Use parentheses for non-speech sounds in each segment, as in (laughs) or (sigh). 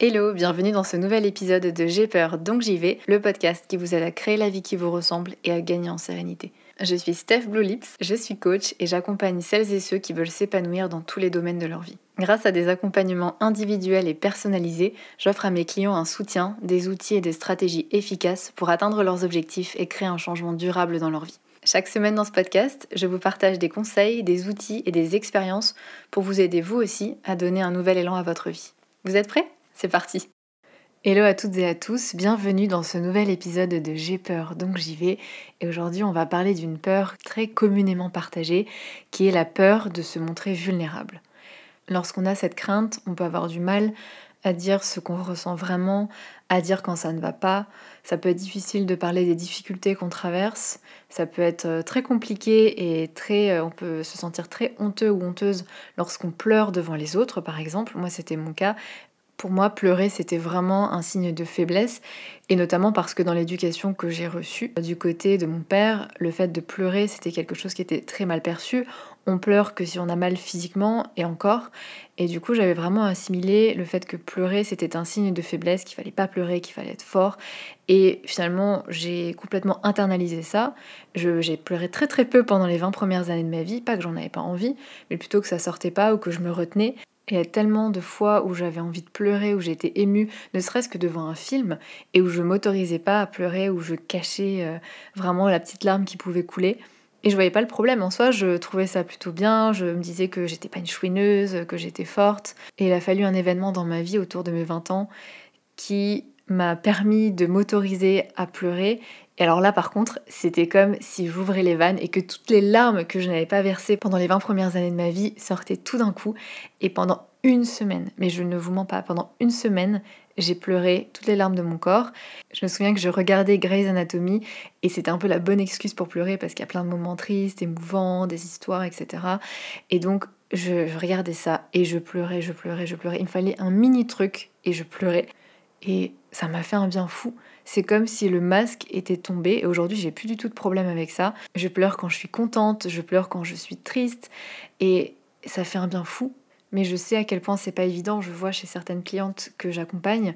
Hello, bienvenue dans ce nouvel épisode de J'ai peur donc j'y vais, le podcast qui vous aide à créer la vie qui vous ressemble et à gagner en sérénité. Je suis Steph Blue Lips, je suis coach et j'accompagne celles et ceux qui veulent s'épanouir dans tous les domaines de leur vie. Grâce à des accompagnements individuels et personnalisés, j'offre à mes clients un soutien, des outils et des stratégies efficaces pour atteindre leurs objectifs et créer un changement durable dans leur vie. Chaque semaine dans ce podcast, je vous partage des conseils, des outils et des expériences pour vous aider vous aussi à donner un nouvel élan à votre vie. Vous êtes prêts? C'est parti Hello à toutes et à tous, bienvenue dans ce nouvel épisode de J'ai peur donc j'y vais. Et aujourd'hui on va parler d'une peur très communément partagée qui est la peur de se montrer vulnérable. Lorsqu'on a cette crainte, on peut avoir du mal à dire ce qu'on ressent vraiment, à dire quand ça ne va pas. Ça peut être difficile de parler des difficultés qu'on traverse. Ça peut être euh, très compliqué et très, euh, on peut se sentir très honteux ou honteuse lorsqu'on pleure devant les autres, par exemple. Moi, c'était mon cas. Pour moi, pleurer, c'était vraiment un signe de faiblesse, et notamment parce que dans l'éducation que j'ai reçue du côté de mon père, le fait de pleurer, c'était quelque chose qui était très mal perçu. On pleure que si on a mal physiquement, et encore. Et du coup, j'avais vraiment assimilé le fait que pleurer, c'était un signe de faiblesse, qu'il fallait pas pleurer, qu'il fallait être fort. Et finalement, j'ai complètement internalisé ça. J'ai pleuré très très peu pendant les 20 premières années de ma vie, pas que j'en avais pas envie, mais plutôt que ça sortait pas ou que je me retenais. Il y a tellement de fois où j'avais envie de pleurer, où j'étais émue, ne serait-ce que devant un film, et où je m'autorisais pas à pleurer, où je cachais euh, vraiment la petite larme qui pouvait couler. Et je voyais pas le problème en soi, je trouvais ça plutôt bien, je me disais que j'étais pas une chouineuse, que j'étais forte. Et il a fallu un événement dans ma vie autour de mes 20 ans qui m'a permis de m'autoriser à pleurer. Et alors là, par contre, c'était comme si j'ouvrais les vannes et que toutes les larmes que je n'avais pas versées pendant les 20 premières années de ma vie sortaient tout d'un coup. Et pendant une semaine, mais je ne vous mens pas, pendant une semaine, j'ai pleuré toutes les larmes de mon corps. Je me souviens que je regardais Grey's Anatomy et c'était un peu la bonne excuse pour pleurer parce qu'il y a plein de moments tristes, émouvants, des histoires, etc. Et donc, je, regardais ça et je pleurais, je pleurais, je pleurais. Il me fallait un mini truc et je pleurais. Et ça m'a fait un bien fou. C'est comme si le masque était tombé et aujourd'hui j'ai plus du tout de problème avec ça. Je pleure quand je suis contente, je pleure quand je suis triste et ça fait un bien fou. Mais je sais à quel point c'est pas évident. Je vois chez certaines clientes que j'accompagne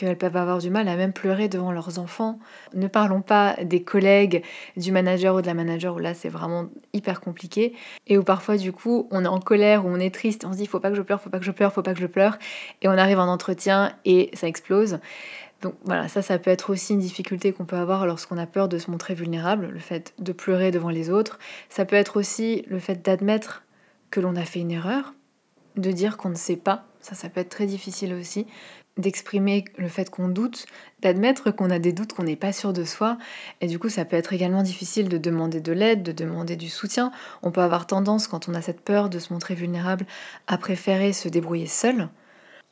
qu'elles peuvent avoir du mal à même pleurer devant leurs enfants. Ne parlons pas des collègues, du manager ou de la manager où là c'est vraiment hyper compliqué et où parfois du coup on est en colère ou on est triste, on se dit faut pas que je pleure, faut pas que je pleure, faut pas que je pleure et on arrive en entretien et ça explose. Donc voilà, ça ça peut être aussi une difficulté qu'on peut avoir lorsqu'on a peur de se montrer vulnérable, le fait de pleurer devant les autres. Ça peut être aussi le fait d'admettre que l'on a fait une erreur, de dire qu'on ne sait pas, ça ça peut être très difficile aussi d'exprimer le fait qu'on doute, d'admettre qu'on a des doutes, qu'on n'est pas sûr de soi. Et du coup, ça peut être également difficile de demander de l'aide, de demander du soutien. On peut avoir tendance, quand on a cette peur de se montrer vulnérable, à préférer se débrouiller seul.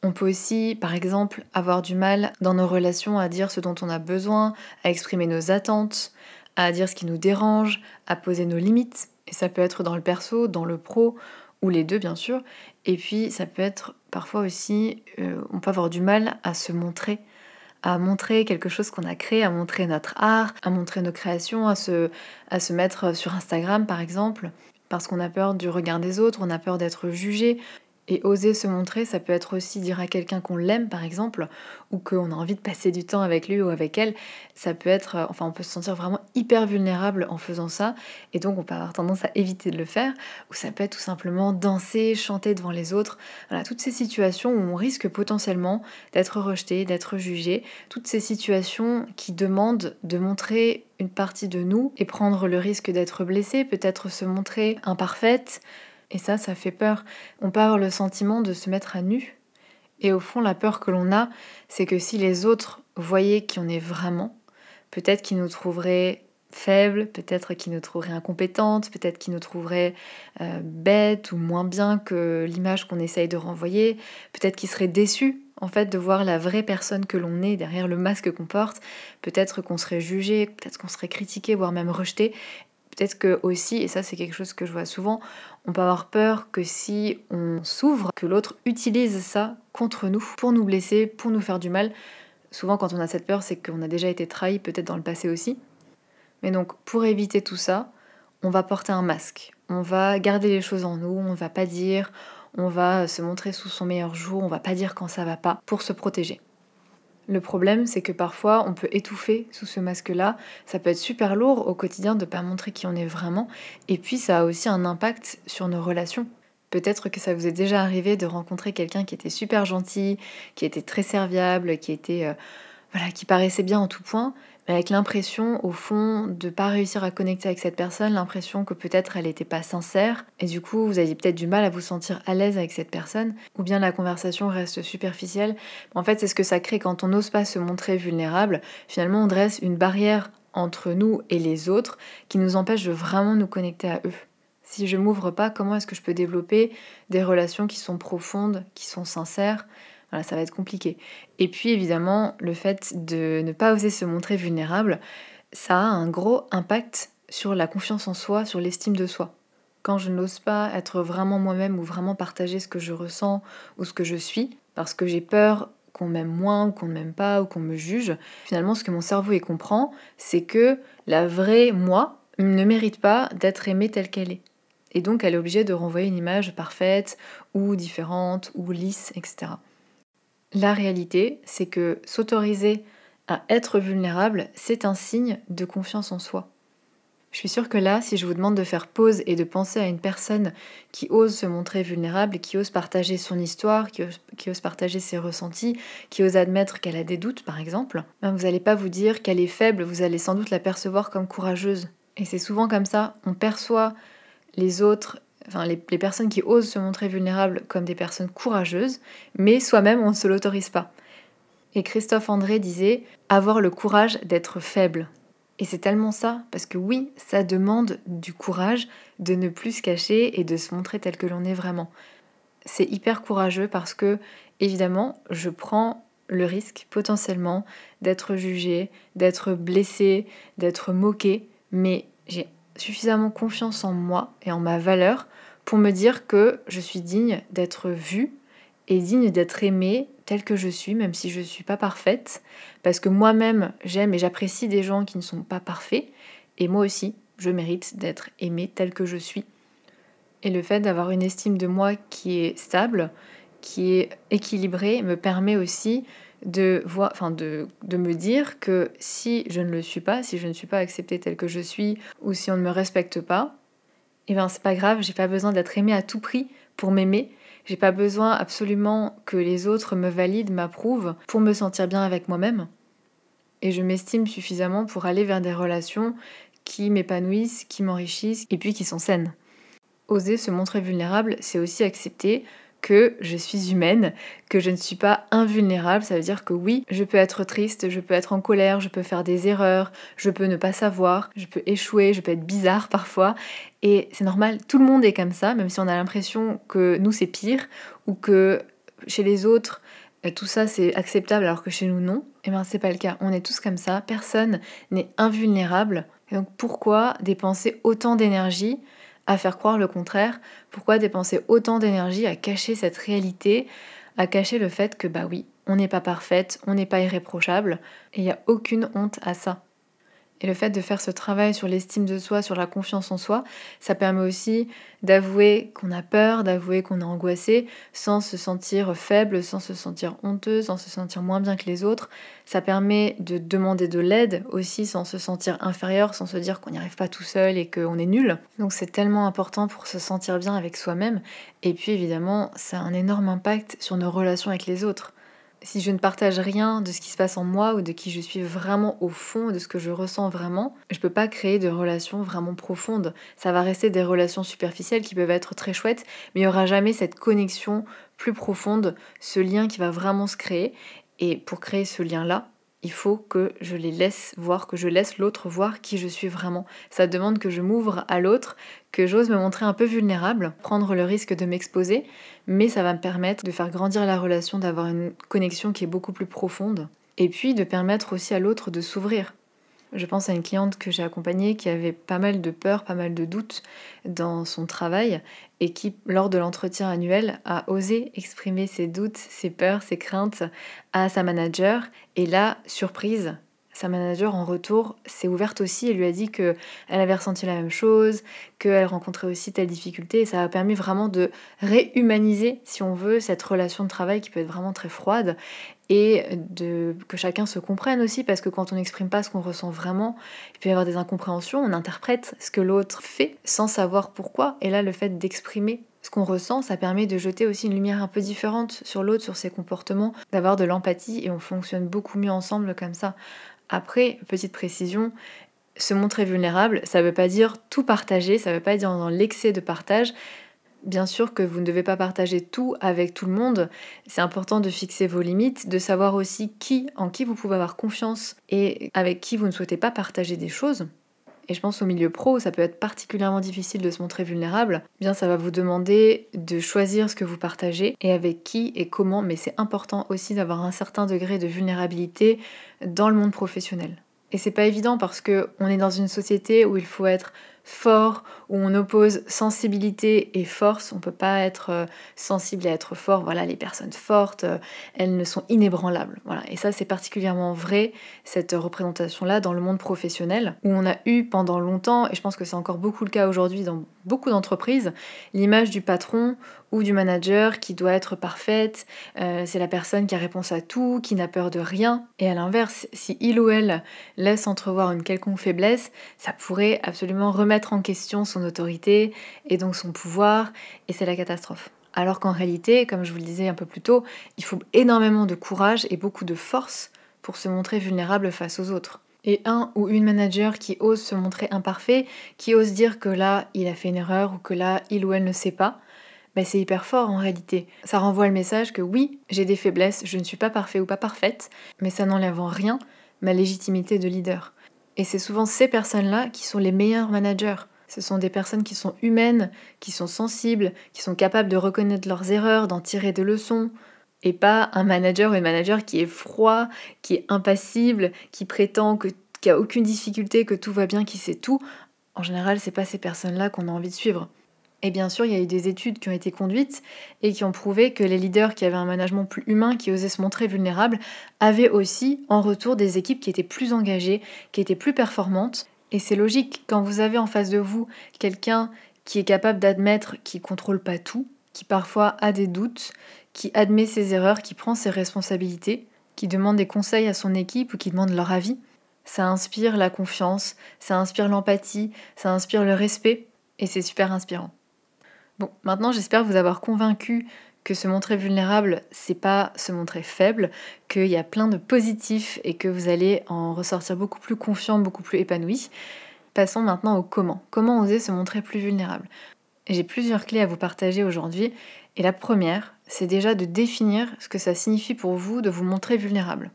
On peut aussi, par exemple, avoir du mal dans nos relations à dire ce dont on a besoin, à exprimer nos attentes, à dire ce qui nous dérange, à poser nos limites. Et ça peut être dans le perso, dans le pro, ou les deux bien sûr. Et puis ça peut être parfois aussi, euh, on peut avoir du mal à se montrer, à montrer quelque chose qu'on a créé, à montrer notre art, à montrer nos créations, à se, à se mettre sur Instagram par exemple, parce qu'on a peur du regard des autres, on a peur d'être jugé. Et oser se montrer, ça peut être aussi dire à quelqu'un qu'on l'aime, par exemple, ou qu'on a envie de passer du temps avec lui ou avec elle. Ça peut être, euh, enfin, on peut se sentir vraiment hyper vulnérable en faisant ça, et donc on peut avoir tendance à éviter de le faire. Ou ça peut être tout simplement danser, chanter devant les autres. Voilà, toutes ces situations où on risque potentiellement d'être rejeté, d'être jugé. Toutes ces situations qui demandent de montrer une partie de nous et prendre le risque d'être blessé, peut-être se montrer imparfaite et ça, ça fait peur. On peut avoir le sentiment de se mettre à nu. Et au fond, la peur que l'on a, c'est que si les autres voyaient qui on est vraiment, peut-être qu'ils nous trouveraient faibles, peut-être qu'ils nous trouveraient incompétentes, peut-être qu'ils nous trouveraient euh, bêtes ou moins bien que l'image qu'on essaye de renvoyer, peut-être qu'ils seraient déçus en fait de voir la vraie personne que l'on est derrière le masque qu'on porte, peut-être qu'on serait jugé, peut-être qu'on serait critiqué, voire même rejeté, Peut-être que aussi, et ça c'est quelque chose que je vois souvent, on peut avoir peur que si on s'ouvre, que l'autre utilise ça contre nous, pour nous blesser, pour nous faire du mal. Souvent quand on a cette peur, c'est qu'on a déjà été trahi, peut-être dans le passé aussi. Mais donc pour éviter tout ça, on va porter un masque. On va garder les choses en nous, on va pas dire, on va se montrer sous son meilleur jour, on va pas dire quand ça va pas pour se protéger. Le problème, c'est que parfois on peut étouffer sous ce masque-là. Ça peut être super lourd au quotidien de ne pas montrer qui on est vraiment. Et puis ça a aussi un impact sur nos relations. Peut-être que ça vous est déjà arrivé de rencontrer quelqu'un qui était super gentil, qui était très serviable, qui était euh, voilà, qui paraissait bien en tout point, avec l'impression au fond de pas réussir à connecter avec cette personne, l'impression que peut-être elle n'était pas sincère, et du coup vous aviez peut-être du mal à vous sentir à l'aise avec cette personne, ou bien la conversation reste superficielle. En fait, c'est ce que ça crée quand on n'ose pas se montrer vulnérable. Finalement, on dresse une barrière entre nous et les autres qui nous empêche de vraiment nous connecter à eux. Si je m'ouvre pas, comment est-ce que je peux développer des relations qui sont profondes, qui sont sincères voilà, ça va être compliqué. Et puis évidemment, le fait de ne pas oser se montrer vulnérable, ça a un gros impact sur la confiance en soi, sur l'estime de soi. Quand je n'ose pas être vraiment moi-même ou vraiment partager ce que je ressens ou ce que je suis, parce que j'ai peur qu'on m'aime moins ou qu'on ne m'aime pas ou qu'on me juge, finalement ce que mon cerveau y comprend, c'est que la vraie moi ne mérite pas d'être aimée telle qu'elle est. Et donc elle est obligée de renvoyer une image parfaite ou différente ou lisse, etc. La réalité, c'est que s'autoriser à être vulnérable, c'est un signe de confiance en soi. Je suis sûre que là, si je vous demande de faire pause et de penser à une personne qui ose se montrer vulnérable, qui ose partager son histoire, qui ose, partager ses ressentis, qui ose admettre qu'elle a des doutes par exemple, ben vous n'allez pas vous dire qu'elle est faible, vous allez sans doute la percevoir comme courageuse. Et c'est souvent comme ça, on perçoit les autres, enfin les, personnes qui osent se montrer vulnérables comme des personnes courageuses, mais soi-même on ne se l'autorise pas. Et Christophe André disait avoir le courage d'être faible. Et c'est tellement ça, parce que oui, ça demande du courage de ne plus se cacher et de se montrer tel que l'on est vraiment. C'est hyper courageux parce que, évidemment, je prends le risque potentiellement d'être jugé, d'être blessé, d'être moqué, mais j'ai suffisamment confiance en moi et en ma valeur pour me dire que je suis digne d'être vue et digne d'être aimée telle que je suis, même si je ne suis pas parfaite, parce que moi-même j'aime et j'apprécie des gens qui ne sont pas parfaits, et moi aussi je mérite d'être aimée telle que je suis. Et le fait d'avoir une estime de moi qui est stable, qui est équilibrée, me permet aussi de, me dire que si je ne le suis pas, si je ne suis pas acceptée telle que je suis, ou si on ne me respecte pas, eh bien c'est pas grave, j'ai pas besoin d'être aimée à tout prix pour m'aimer. J'ai pas besoin absolument que les autres me valident, m'approuvent pour me sentir bien avec moi-même. Et je m'estime suffisamment pour aller vers des relations qui m'épanouissent, qui m'enrichissent et puis qui sont saines. Oser se montrer vulnérable, c'est aussi accepter que je suis humaine, que je ne suis pas invulnérable. Ça veut dire que oui, je peux être triste, je peux être en colère, je peux faire des erreurs, je peux ne pas savoir, je peux échouer, je peux être bizarre (laughs) parfois. Et c'est normal, tout le monde est comme ça, même si on a l'impression que nous c'est pire ou que chez les autres euh, tout ça c'est acceptable alors que chez nous non. Et eh bien c'est pas le cas. On est tous comme ça, personne n'est invulnérable. Donc pourquoi dépenser autant d'énergie à faire croire le contraire Pourquoi dépenser autant d'énergie à cacher cette réalité, à cacher le fait que bah oui, on n'est pas parfaite, on n'est pas irréprochable, et il n'y a aucune honte à ça. Et le fait de faire ce travail sur l'estime de soi, sur la confiance en soi, ça permet aussi d'avouer qu'on a peur, d'avouer qu'on est angoissé, sans se sentir faible, sans se sentir honteuse, sans se sentir moins bien que les autres. Ça permet de demander de l'aide aussi sans se sentir inférieur, sans se dire qu'on n'y arrive pas tout seul et qu'on est nul. Donc c'est tellement important pour se sentir bien avec soi-même. Et puis évidemment, ça a un énorme impact sur nos relations avec les autres si je ne partage rien de ce qui se passe en moi ou de qui je suis vraiment au fond, de ce que je ressens vraiment, je ne peux pas créer de relations vraiment profondes. Ça va rester des relations superficielles qui peuvent être très chouettes, mais il n'y aura jamais cette connexion plus profonde, ce lien qui va vraiment se créer. Et pour créer ce lien-là, il faut que je les laisse voir, que je laisse l'autre voir qui je suis vraiment. Ça demande que je m'ouvre à l'autre, que j'ose me montrer un peu vulnérable, prendre le risque de m'exposer, mais ça va me permettre de faire grandir la relation, d'avoir une connexion qui est beaucoup plus profonde, et puis de permettre aussi à l'autre de s'ouvrir. Je pense à une cliente que j'ai accompagnée qui avait pas mal de peur, pas mal de doutes dans son travail et qui, lors de l'entretien annuel, a osé exprimer ses doutes, ses peurs, ses craintes à sa manager. Et là, surprise, sa manager en retour s'est ouverte aussi et lui a dit qu'elle avait ressenti la même chose, qu'elle rencontrait aussi telle difficulté et ça a permis vraiment de réhumaniser, si on veut, cette relation de travail qui peut être vraiment très froide et de, que chacun se comprenne aussi parce que quand on n'exprime pas ce qu'on ressent vraiment, il peut y avoir des incompréhensions, on interprète ce que l'autre fait sans savoir pourquoi et là le fait d'exprimer ce qu'on ressent, ça permet de jeter aussi une lumière un peu différente sur l'autre, sur ses comportements, d'avoir de l'empathie et on fonctionne beaucoup mieux ensemble comme ça. Après, petite précision, se montrer vulnérable, ça ne veut pas dire tout partager, ça ne veut pas dire dans l'excès de partage. Bien sûr que vous ne devez pas partager tout avec tout le monde. C'est important de fixer vos limites, de savoir aussi qui, en qui vous pouvez avoir confiance et avec qui vous ne souhaitez pas partager des choses. Et je pense au milieu pro, ça peut être particulièrement difficile de se montrer vulnérable. Bien, ça va vous demander de choisir ce que vous partagez et avec qui et comment, mais c'est important aussi d'avoir un certain degré de vulnérabilité dans le monde professionnel. Et c'est pas évident parce que on est dans une société où il faut être fort, où on oppose sensibilité et force. On peut pas être euh, sensible et être fort. Voilà, les personnes fortes, euh, elles ne sont inébranlables. Voilà. Et ça, c'est particulièrement vrai, cette représentation-là, dans le monde professionnel, où on a eu pendant longtemps, et je pense que c'est encore beaucoup le cas aujourd'hui dans beaucoup d'entreprises, l'image du patron ou du manager qui doit être parfaite, euh, c'est la personne qui a réponse à tout, qui n'a peur de rien. Et à l'inverse, si il ou elle laisse entrevoir une quelconque faiblesse, ça pourrait absolument remettre en question son autorité et donc son pouvoir, et c'est la catastrophe. Alors qu'en réalité, comme je vous le disais un peu plus tôt, il faut énormément de courage et beaucoup de force pour se montrer vulnérable face aux autres. Et un ou une manager qui ose se montrer imparfait, qui ose dire que là, il a fait une erreur ou que là, il ou elle ne sait pas, ben c'est hyper fort en réalité. Ça renvoie le message que oui, j'ai des faiblesses, je ne suis pas parfait ou pas parfaite, mais ça n'enlève en rien ma légitimité de leader. Et c'est souvent ces personnes-là qui sont les meilleurs managers. Ce sont des personnes qui sont humaines, qui sont sensibles, qui sont capables de reconnaître leurs erreurs, d'en tirer des leçons, et pas un manager ou une manager qui est froid, qui est impassible, qui prétend que qui a aucune difficulté, que tout va bien, qui sait tout. En général, c'est pas ces personnes-là qu'on a envie de suivre. Et bien sûr, il y a eu des études qui ont été conduites et qui ont prouvé que les leaders qui avaient un management plus humain, qui osaient se montrer vulnérables, avaient aussi en retour des équipes qui étaient plus engagées, qui étaient plus performantes. Et c'est logique, quand vous avez en face de vous quelqu'un qui est capable d'admettre qu'il contrôle pas tout, qui parfois a des doutes, qui admet ses erreurs, qui prend ses responsabilités, qui demande des conseils à son équipe ou qui demande leur avis, ça inspire la confiance, ça inspire l'empathie, ça inspire le respect et c'est super inspirant. Bon, maintenant j'espère vous avoir convaincu que se montrer vulnérable, c'est pas se montrer faible, qu'il y a plein de positifs et que vous allez en ressortir beaucoup plus confiant, beaucoup plus épanoui. Passons maintenant au comment. Comment oser se montrer plus vulnérable? J'ai plusieurs clés à vous partager aujourd'hui et la première, c'est déjà de définir ce que ça signifie pour vous de vous montrer vulnérable.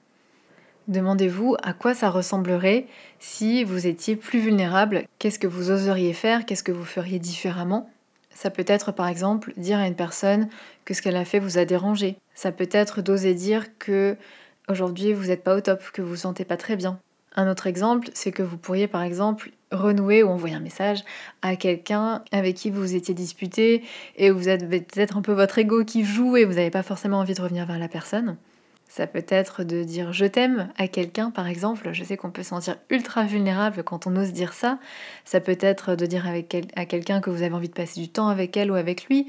Demandez-vous à quoi ça ressemblerait si vous étiez plus vulnérable, qu'est-ce que vous oseriez faire, qu'est-ce que vous feriez différemment? Ça peut être par exemple dire à une personne que ce qu'elle a fait vous a dérangé. Ça peut être d'oser dire que aujourd'hui vous n'êtes pas au top, que vous vous sentez pas très bien. Un autre exemple, c'est que vous pourriez par exemple renouer ou envoyer un message à quelqu'un avec qui vous étiez disputé et vous avez peut-être un peu votre ego qui joue et vous n'avez pas forcément envie de revenir vers la personne. Ça peut être de dire je t'aime à quelqu'un, par exemple. Je sais qu'on peut se sentir ultra vulnérable quand on ose dire ça. Ça peut être de dire avec à quelqu'un que vous avez envie de passer du temps avec elle ou avec lui.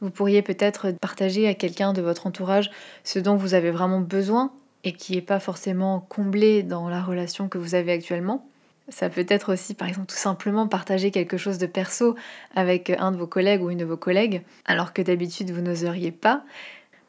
Vous pourriez peut-être partager à quelqu'un de votre entourage ce dont vous avez vraiment besoin et qui n'est pas forcément comblé dans la relation que vous avez actuellement. Ça peut être aussi, par exemple, tout simplement partager quelque chose de perso avec un de vos collègues ou une de vos collègues, alors que d'habitude vous n'oseriez pas.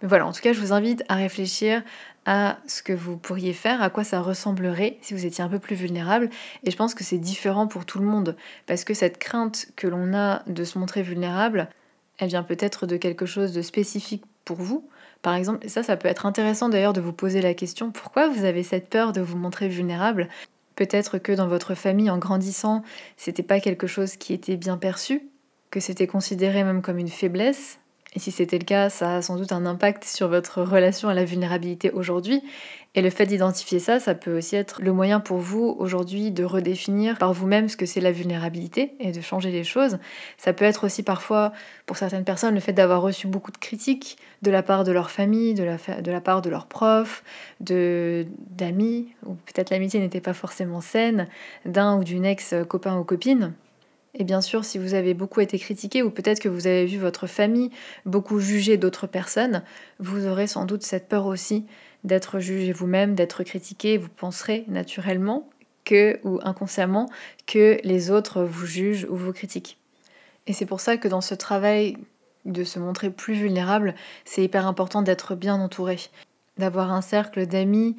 Voilà, en tout cas, je vous invite à réfléchir à ce que vous pourriez faire, à quoi ça ressemblerait si vous étiez un peu plus vulnérable. Et je pense que c'est différent pour tout le monde, parce que cette crainte que l'on a de se montrer vulnérable, elle vient peut-être de quelque chose de spécifique pour vous. Par exemple, ça, ça peut être intéressant d'ailleurs de vous poser la question, pourquoi vous avez cette peur de vous montrer vulnérable? Peut-être que dans votre famille, en grandissant, c'était pas quelque chose qui était bien perçu, que c'était considéré même comme une faiblesse, Et si c'était le cas, ça a sans doute un impact sur votre relation à la vulnérabilité aujourd'hui. Et le fait d'identifier ça, ça peut aussi être le moyen pour vous aujourd'hui de redéfinir par vous-même ce que c'est la vulnérabilité et de changer les choses. Ça peut être aussi parfois, pour certaines personnes, le fait d'avoir reçu beaucoup de critiques de la part de leur famille, de la, de la part de leurs profs, d'amis, ou peut-être l'amitié n'était pas forcément saine, d'un ou d'une ex-copain ou copine. Et bien sûr, si vous avez beaucoup été critiqué ou peut-être que vous avez vu votre famille beaucoup juger d'autres personnes, vous aurez sans doute cette peur aussi d'être jugé vous-même, d'être critiqué. Vous penserez naturellement que, ou inconsciemment, que les autres vous jugent ou vous critiquent. Et c'est pour ça que dans ce travail de se montrer plus vulnérable, c'est hyper important d'être bien entouré, d'avoir un cercle d'amis,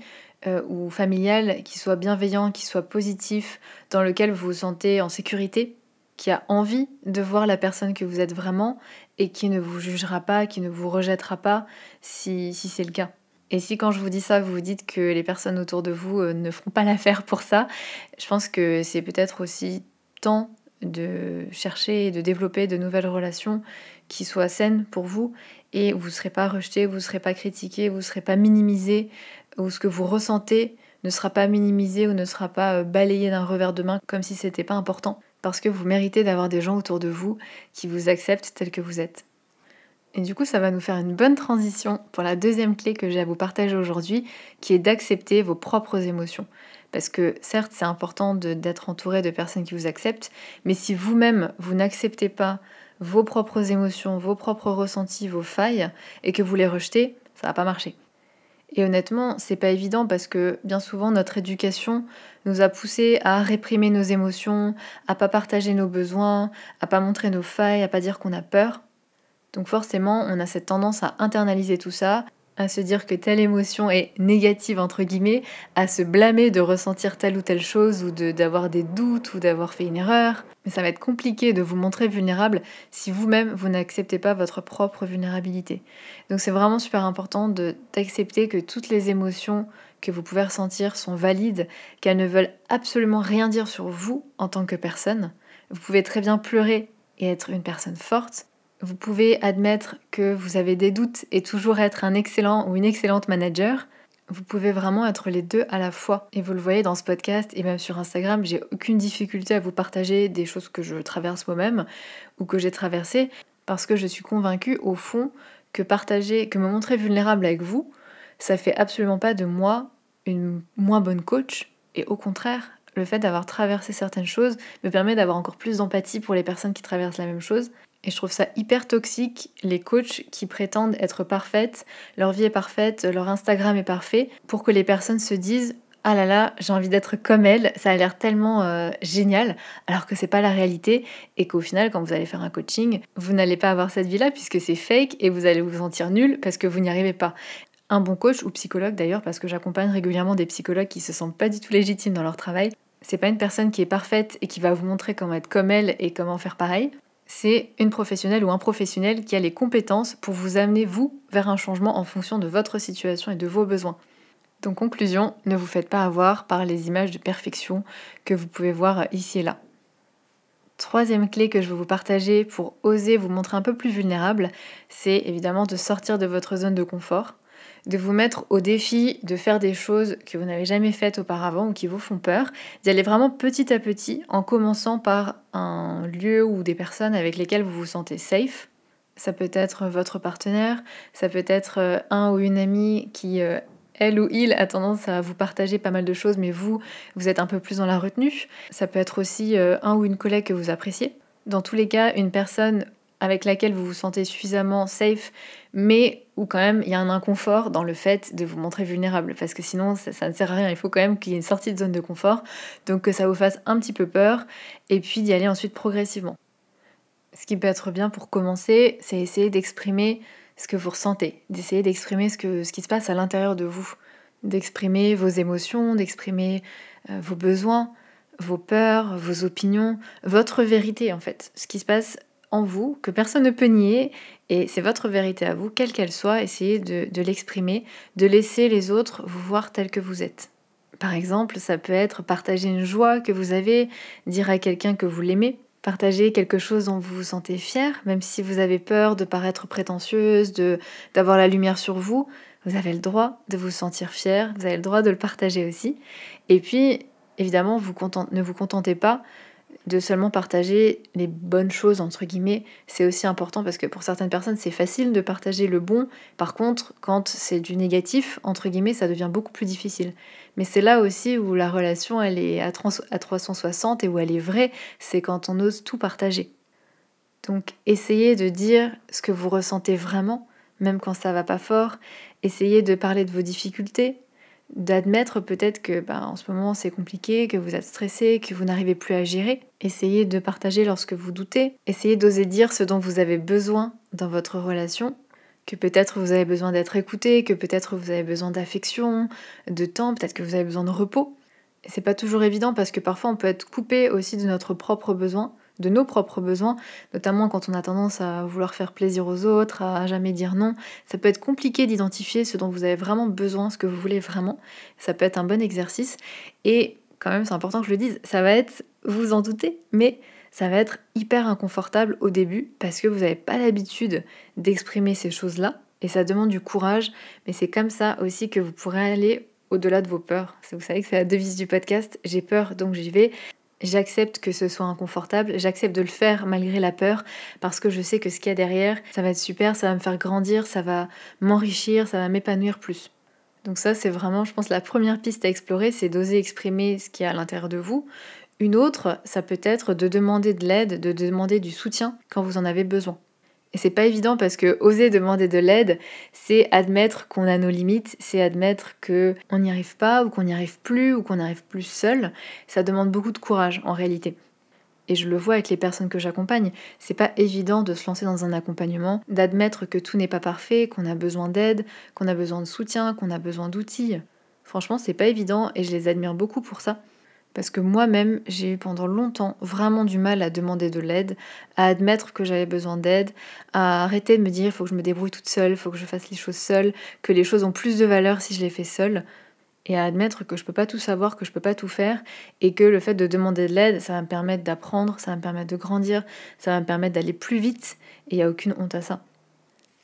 euh, ou familial qui soit bienveillant, qui soit positif, dans lequel vous vous sentez en sécurité qui a envie de voir la personne que vous êtes vraiment et qui ne vous jugera pas, qui ne vous rejettera pas si, si c'est le cas. Et si quand je vous dis ça, vous vous dites que les personnes autour de vous euh, ne feront pas (laughs) l'affaire pour ça, je pense que c'est peut-être aussi temps de chercher et de développer de nouvelles relations qui soient saines pour vous et vous ne serez pas rejeté, vous ne serez pas critiqué, vous ne serez pas minimisé, ou ce que vous ressentez ne sera pas minimisé ou ne sera pas euh, balayé d'un revers de main comme si c'était pas important parce que vous méritez d'avoir des gens autour de vous qui vous acceptent tel que vous êtes. Et du coup, ça va nous faire une bonne transition pour la deuxième clé que j'ai à vous partager aujourd'hui, qui est d'accepter vos propres émotions. Parce que certes, c'est important d'être entouré de personnes qui vous acceptent, mais si vous-même, vous, n'acceptez pas vos propres émotions, vos propres ressentis, vos failles, et que vous les rejetez, ça va pas marcher. Et honnêtement, c'est pas évident parce que bien souvent notre éducation nous a poussé à réprimer nos émotions, à pas partager nos besoins, à pas montrer nos failles, à pas dire qu'on a peur. Donc forcément, on a cette tendance à internaliser tout ça à se dire que telle émotion est négative entre guillemets, à se blâmer de ressentir telle ou telle chose ou d'avoir des doutes ou d'avoir fait une erreur. Mais ça va être compliqué de vous montrer vulnérable si vous-même vous, n'acceptez pas votre propre vulnérabilité. Donc c'est vraiment super important d'accepter que toutes les émotions que vous pouvez ressentir sont valides, qu'elles ne veulent absolument rien dire sur vous en tant que personne. Vous pouvez très bien pleurer et être une personne forte, vous pouvez admettre que vous avez des doutes et toujours être un excellent ou une excellente manager. Vous pouvez vraiment être les deux à la fois. Et vous le voyez dans ce podcast et même sur Instagram, j'ai aucune difficulté à vous partager des choses que je traverse moi-même ou que j'ai traversées parce que je suis convaincue au fond que partager, que me montrer vulnérable avec vous, ça fait absolument pas de moi une moins bonne coach et au contraire, le fait d'avoir traversé certaines choses me permet d'avoir encore plus d'empathie pour les personnes qui traversent la même chose et je trouve ça hyper toxique, les coachs qui prétendent être parfaites, leur vie est parfaite, leur Instagram est parfait, pour que les personnes se disent ah là là, j'ai envie d'être comme elle, ça a l'air tellement euh, génial, alors que c'est pas la réalité, et qu'au final, quand vous allez faire un coaching, vous n'allez pas avoir cette vie-là puisque c'est fake et vous allez vous sentir nul parce que vous n'y arrivez pas. Un bon coach ou psychologue d'ailleurs, parce que j'accompagne régulièrement des psychologues qui se sentent pas du tout légitimes dans leur travail, c'est pas une personne qui est parfaite et qui va vous montrer comment être comme elle et comment faire pareil c'est une professionnelle ou un professionnel qui a les compétences pour vous amener, vous, vers un changement en fonction de votre situation et de vos besoins. Donc conclusion, ne vous faites pas avoir par les images de perfection que vous pouvez voir ici et là. Troisième clé que je veux vous partager pour oser vous montrer un peu plus vulnérable, c'est évidemment de sortir de votre zone de confort de vous mettre au défi de faire des choses que vous n'avez jamais faites auparavant ou qui vous font peur, d'y aller vraiment petit à petit en commençant par un lieu ou des personnes avec lesquelles vous vous sentez safe. Ça peut être votre partenaire, ça peut être euh, un ou une amie qui, euh, elle ou il, a tendance à vous partager pas mal de choses, mais vous, vous êtes un peu plus dans la retenue. Ça peut être aussi euh, un ou une collègue que vous appréciez. Dans tous les cas, une personne avec laquelle vous vous sentez suffisamment safe, mais où quand même il y a un inconfort dans le fait de vous montrer vulnérable, parce que sinon ça, ne sert à rien, il faut quand même qu'il y ait une sortie de zone de confort, donc que ça vous fasse un petit peu peur, et puis d'y aller ensuite progressivement. Ce qui peut être bien pour commencer, c'est essayer d'exprimer ce que vous ressentez, d'essayer d'exprimer ce, ce qui se passe à l'intérieur de vous, d'exprimer vos émotions, d'exprimer euh, vos besoins, vos peurs, vos opinions, votre vérité en fait, ce qui se passe en vous, que personne ne peut nier, et c'est votre vérité à vous, quelle qu'elle soit, essayez de, l'exprimer, de laisser les autres vous voir tel que vous êtes. Par exemple, ça peut être partager une joie que vous avez, dire à quelqu'un que vous l'aimez, Partagez quelque chose dont vous vous sentez fier, même si vous avez peur de paraître prétentieuse, de d'avoir la lumière sur vous. Vous avez le droit de vous sentir fier, vous avez le droit de le partager aussi. Et puis, évidemment, vous ne vous contentez pas de seulement partager les bonnes choses, entre guillemets, c'est aussi important parce que pour certaines personnes, c'est facile de partager le bon. Par contre, quand c'est du négatif, entre guillemets, ça devient beaucoup plus difficile. Mais c'est là aussi où la relation, elle est à 360 et où elle est vraie, c'est quand on ose tout partager. Donc, essayez de dire ce que vous ressentez vraiment, même quand ça va pas fort. Essayez de parler de vos difficultés, d'admettre peut-être que bah, en ce moment c'est compliqué, que vous êtes stressé, que vous n'arrivez plus à gérer. Essayez de partager lorsque vous doutez. Essayez d'oser dire ce dont vous avez besoin dans votre relation. Que peut-être vous avez besoin d'être écouté, que peut-être vous avez besoin d'affection, de temps, peut-être que vous avez besoin de repos. C'est pas toujours évident parce que parfois on peut être coupé aussi de notre propre besoin de nos propres besoins, notamment quand on a tendance à vouloir faire plaisir aux autres, à jamais dire non. Ça peut être compliqué d'identifier ce dont vous avez vraiment besoin, ce que vous voulez vraiment. Ça peut être un bon exercice. Et quand même, c'est important que je le dise, ça va être, vous en doutez, mais ça va être hyper inconfortable au début parce que vous n'avez pas l'habitude d'exprimer ces choses-là. Et ça demande du courage, mais c'est comme ça aussi que vous pourrez aller au-delà de vos peurs. Vous savez que c'est la devise du podcast, j'ai peur donc j'y vais. J'accepte que ce soit inconfortable, j'accepte de le faire malgré la peur parce que je sais que ce qu'il y a derrière, ça va être super, ça va me faire grandir, ça va m'enrichir, ça va m'épanouir plus. Donc ça, c'est vraiment, je pense, la première piste à explorer, c'est d'oser exprimer ce qu'il y a à l'intérieur de vous. Une autre, ça peut être de demander de l'aide, de demander du soutien quand vous en avez besoin. Et c'est pas évident parce que oser demander de l'aide, c'est admettre qu'on a nos limites, c'est admettre que on n'y arrive pas ou qu'on n'y arrive plus ou qu'on n'arrive plus seul. Ça demande beaucoup de courage en réalité. Et je le vois avec les personnes que j'accompagne, c'est pas évident de se lancer dans un accompagnement, d'admettre que tout n'est pas parfait, qu'on a besoin d'aide, qu'on a besoin de soutien, qu'on a besoin d'outils. Franchement, c'est pas évident et je les admire beaucoup pour ça. Parce que moi-même, j'ai eu pendant longtemps vraiment du mal à demander de l'aide, à admettre que j'avais besoin d'aide, à arrêter de me dire il faut que je me débrouille toute seule, il faut que je fasse les choses seule, que les choses ont plus de valeur si je les fais seule, et à admettre que je peux pas tout savoir, que je peux pas tout faire, et que le fait de demander de l'aide, ça va me permettre d'apprendre, ça va me permettre de grandir, ça va me permettre d'aller plus vite, et il n'y a aucune honte à ça.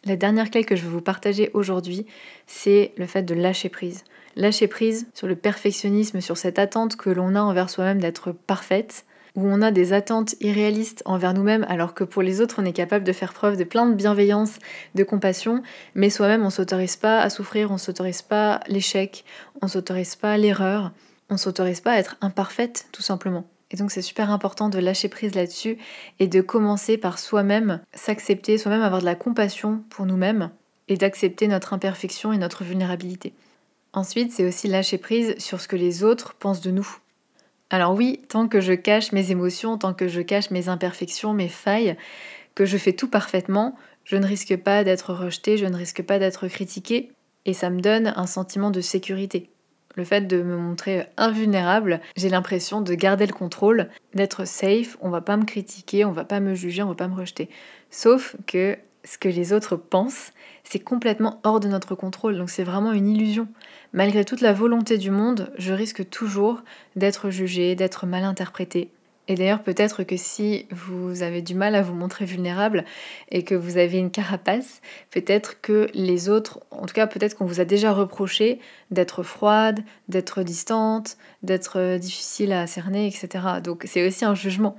La dernière clé que je veux vous partager aujourd'hui, c'est le fait de lâcher prise lâcher prise sur le perfectionnisme, sur cette attente que l'on a envers soi-même d'être parfaite, où on a des attentes irréalistes envers nous-mêmes alors que pour les autres on est capable de faire preuve de plein de bienveillance, de compassion, mais soi-même on s'autorise pas à souffrir, on s'autorise pas l'échec, on s'autorise pas l'erreur, on s'autorise pas à être imparfaite tout simplement. Et donc c'est super important de lâcher prise là-dessus et de commencer par soi-même s'accepter, soi-même avoir de la compassion pour nous-mêmes et d'accepter notre imperfection et notre vulnérabilité. Ensuite, c'est aussi lâcher prise sur ce que les autres pensent de nous. Alors oui, tant que je cache mes émotions, tant que je cache mes imperfections, mes failles, que je fais tout parfaitement, je ne risque pas d'être rejetée, je ne risque pas d'être critiquée, et ça me donne un sentiment de sécurité. Le fait de me montrer invulnérable, j'ai l'impression de garder le contrôle, d'être safe, on va pas me critiquer, on va pas me juger, on va pas me rejeter. Sauf que ce que les autres pensent, c'est complètement hors de notre contrôle, donc c'est vraiment une illusion. Malgré toute la volonté du monde, je risque toujours d'être jugée, d'être mal interprétée. Et d'ailleurs, peut-être que si vous avez du mal à vous montrer vulnérable et que vous avez une carapace, peut-être que les autres, en tout cas peut-être qu'on vous a déjà reproché d'être froide, d'être distante, d'être difficile à cerner, etc. Donc c'est aussi un jugement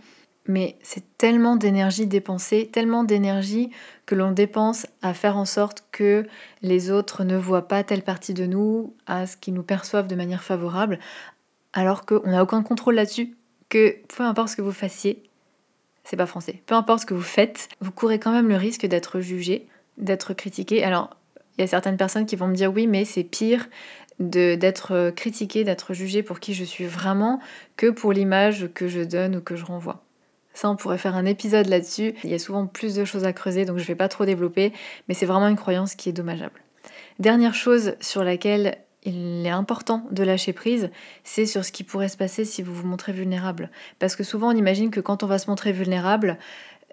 mais c'est tellement d'énergie dépensée, tellement d'énergie que l'on dépense à faire en sorte que les autres ne voient pas telle partie de nous, à ce qu'ils nous perçoivent de manière favorable, alors qu'on n'a aucun contrôle là-dessus, que peu importe ce que vous fassiez, c'est pas français, peu importe ce que vous faites, vous courez quand même le risque d'être jugé, d'être critiqué. Alors, il y a certaines personnes qui vont me dire oui, mais c'est pire d'être critiqué, d'être jugé pour qui je suis vraiment que pour l'image que je donne ou que je renvoie. Ça, on pourrait faire un épisode là-dessus. Il y a souvent plus de choses à creuser, donc je ne vais pas trop développer, mais c'est vraiment une croyance qui est dommageable. Dernière chose sur laquelle il est important de lâcher prise, c'est sur ce qui pourrait se passer si vous vous montrez vulnérable. Parce que souvent, on imagine que quand on va se montrer vulnérable,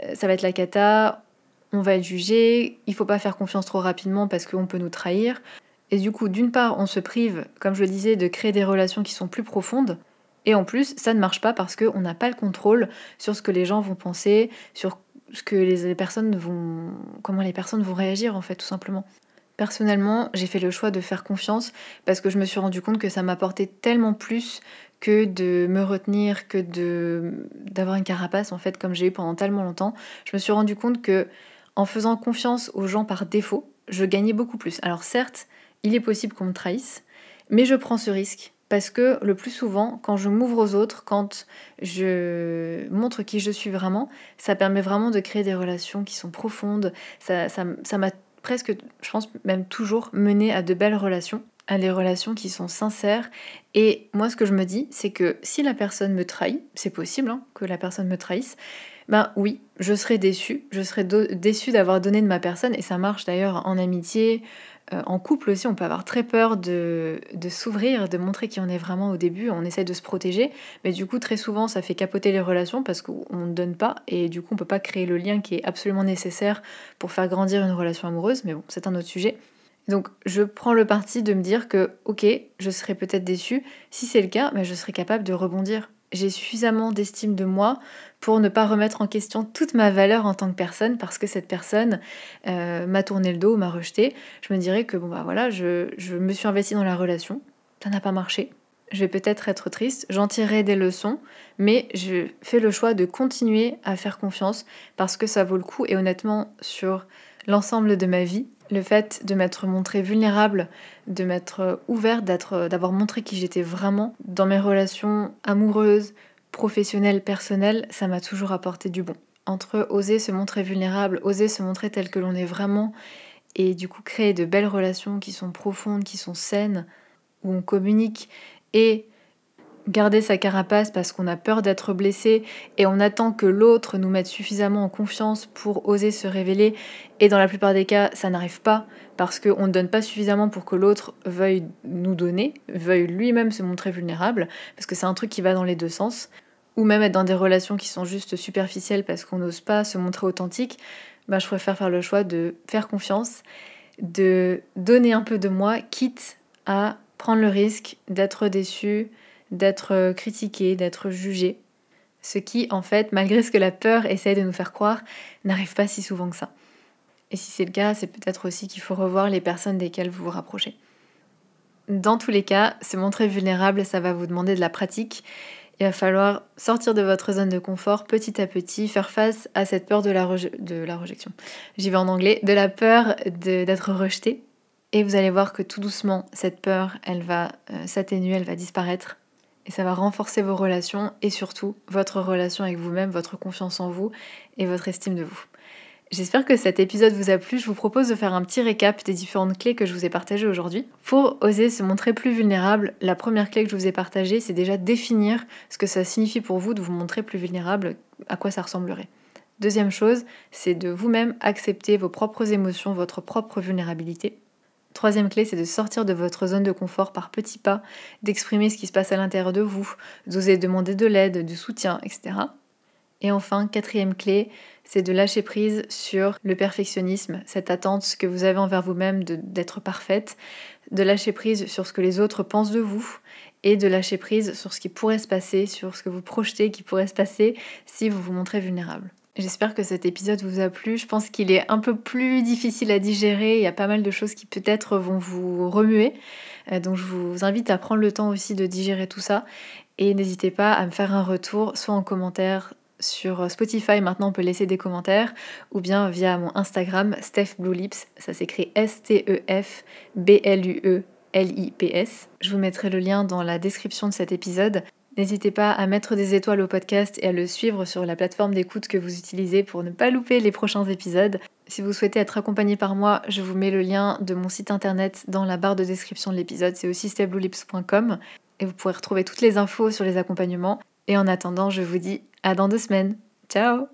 euh, ça va être la cata, on va être jugé, il faut pas faire confiance trop rapidement parce qu'on peut nous trahir. Et du coup, d'une part, on se prive, comme je le disais, de créer des relations qui sont plus profondes, Et en plus, ça ne marche pas parce qu'on n'a pas le contrôle sur ce que les gens vont penser, sur ce que les personnes vont. comment les personnes vont réagir en fait, tout simplement. Personnellement, j'ai fait le choix de faire confiance parce que je me suis rendu compte que ça m'apportait tellement plus que de me retenir, que de d'avoir une carapace en fait comme j'ai eu pendant tellement longtemps. Je me suis rendu compte que en faisant confiance aux gens par défaut, je gagnais beaucoup plus. Alors certes, il est possible qu'on me trahisse, mais je prends ce risque parce que le plus souvent, quand je m'ouvre aux autres, quand je montre qui je suis vraiment, ça permet vraiment de créer des relations qui sont profondes. Ça, ça, m'a presque, je pense même toujours, mené à de belles relations, à des relations qui sont sincères. Et moi, ce que je me dis, c'est que si la personne me trahit, c'est possible hein, que la personne me trahisse, ben oui, je serais déçue. Je serais déçue d'avoir donné de ma personne, et ça marche d'ailleurs en amitié, euh, en couple aussi, on peut avoir très peur de, s'ouvrir, de montrer qui on est vraiment au début. On essaie de se protéger, mais du coup, très souvent, ça fait capoter les relations parce qu'on ne donne pas et du coup, on peut pas créer le lien qui est absolument nécessaire pour faire grandir une relation amoureuse. Mais bon, c'est un autre sujet. Donc, je prends le parti de me dire que, ok, je serai peut-être déçue. Si c'est le cas, mais ben, je serai capable de rebondir j'ai suffisamment d'estime de moi pour ne pas remettre en question toute ma valeur en tant que personne parce que cette personne euh, m'a tourné le dos, m'a rejeté. Je me dirais que bon bah voilà, je, me suis investie dans la relation, ça n'a pas marché. Je vais peut-être être triste, j'en tirerai des leçons, mais je fais le choix de continuer à faire confiance parce que ça vaut le coup et honnêtement sur l'ensemble de ma vie, le fait de m'être montrée vulnérable, de m'être ouverte, d'avoir montré qui j'étais vraiment dans mes relations amoureuses, professionnelles, personnelles, ça m'a toujours apporté du bon. Entre oser se montrer vulnérable, oser se montrer tel que l'on est vraiment, et du coup créer de belles relations qui sont profondes, qui sont saines, où on communique, et garder sa carapace parce qu'on a peur d'être blessé et on attend que l'autre nous mette suffisamment en confiance pour oser se révéler. Et dans la plupart des cas, ça n'arrive pas parce qu'on ne donne pas suffisamment pour que l'autre veuille nous donner, veuille lui-même se montrer vulnérable, parce que c'est un truc qui va dans les deux sens. Ou même être dans des relations qui sont juste superficielles parce qu'on n'ose pas se montrer authentique, bah, je préfère faire le choix de faire confiance, de donner un peu de moi, quitte à prendre le risque d'être déçu, d'être critiqué, d'être jugé. Ce qui, en fait, malgré ce que la peur essaie de nous faire croire, n'arrive pas si souvent que ça. Et si c'est le cas, c'est peut-être aussi qu'il faut revoir les personnes desquelles vous vous rapprochez. Dans tous les cas, se montrer vulnérable, ça va vous demander de la pratique. Il va falloir sortir de votre zone de confort petit à petit, faire face à cette peur de la, de la. J'y vais en anglais, de la peur d'être rejeté. Et vous allez voir que tout doucement, cette peur, elle va euh, s'atténuer, elle va disparaître et ça va renforcer vos relations et surtout votre relation avec vous-même, votre confiance en vous et votre estime de vous. J'espère que cet épisode vous a plu. Je vous propose de faire un petit récap des différentes clés que je vous ai partagées aujourd'hui. Pour oser se montrer plus vulnérable, la première clé que je vous ai partagée, c'est déjà définir ce que ça signifie pour vous de vous montrer plus vulnérable, à quoi ça ressemblerait. Deuxième chose, c'est de vous-même accepter vos propres émotions, votre propre vulnérabilité. Troisième clé, c'est de sortir de votre zone de confort par petits pas, d'exprimer ce qui se passe à l'intérieur de vous, d'oser demander de l'aide, du soutien, etc. Et enfin, quatrième clé, c'est de lâcher prise sur le perfectionnisme, cette attente que vous avez envers vous-même d'être parfaite, de lâcher prise sur ce que les autres pensent de vous et de lâcher prise sur ce qui pourrait se passer, sur ce que vous projetez qui pourrait se passer si vous vous montrez vulnérable. J'espère que cet épisode vous a plu. Je pense qu'il est un peu plus difficile à digérer. Il y a pas mal de choses qui peut-être vont vous remuer. Euh, donc je vous invite à prendre le temps aussi de digérer tout ça. Et n'hésitez pas à me faire un retour, soit en commentaire sur Spotify, maintenant on peut laisser des commentaires, ou bien via mon Instagram, Steph. Ça s'écrit S-T-E-F-B-L-U-E-L-I-P-S. Je vous mettrai le lien dans la description de cet épisode. N'hésitez pas à mettre des étoiles au podcast et à le suivre sur la plateforme d'écoute que vous utilisez pour ne pas louper les prochains épisodes. Si vous souhaitez être accompagné par moi, je vous mets le lien de mon site internet dans la barre de description de l'épisode. C'est aussi stepbluelips.com et vous pourrez retrouver toutes les infos sur les accompagnements. Et en attendant, je vous dis à dans deux semaines. Ciao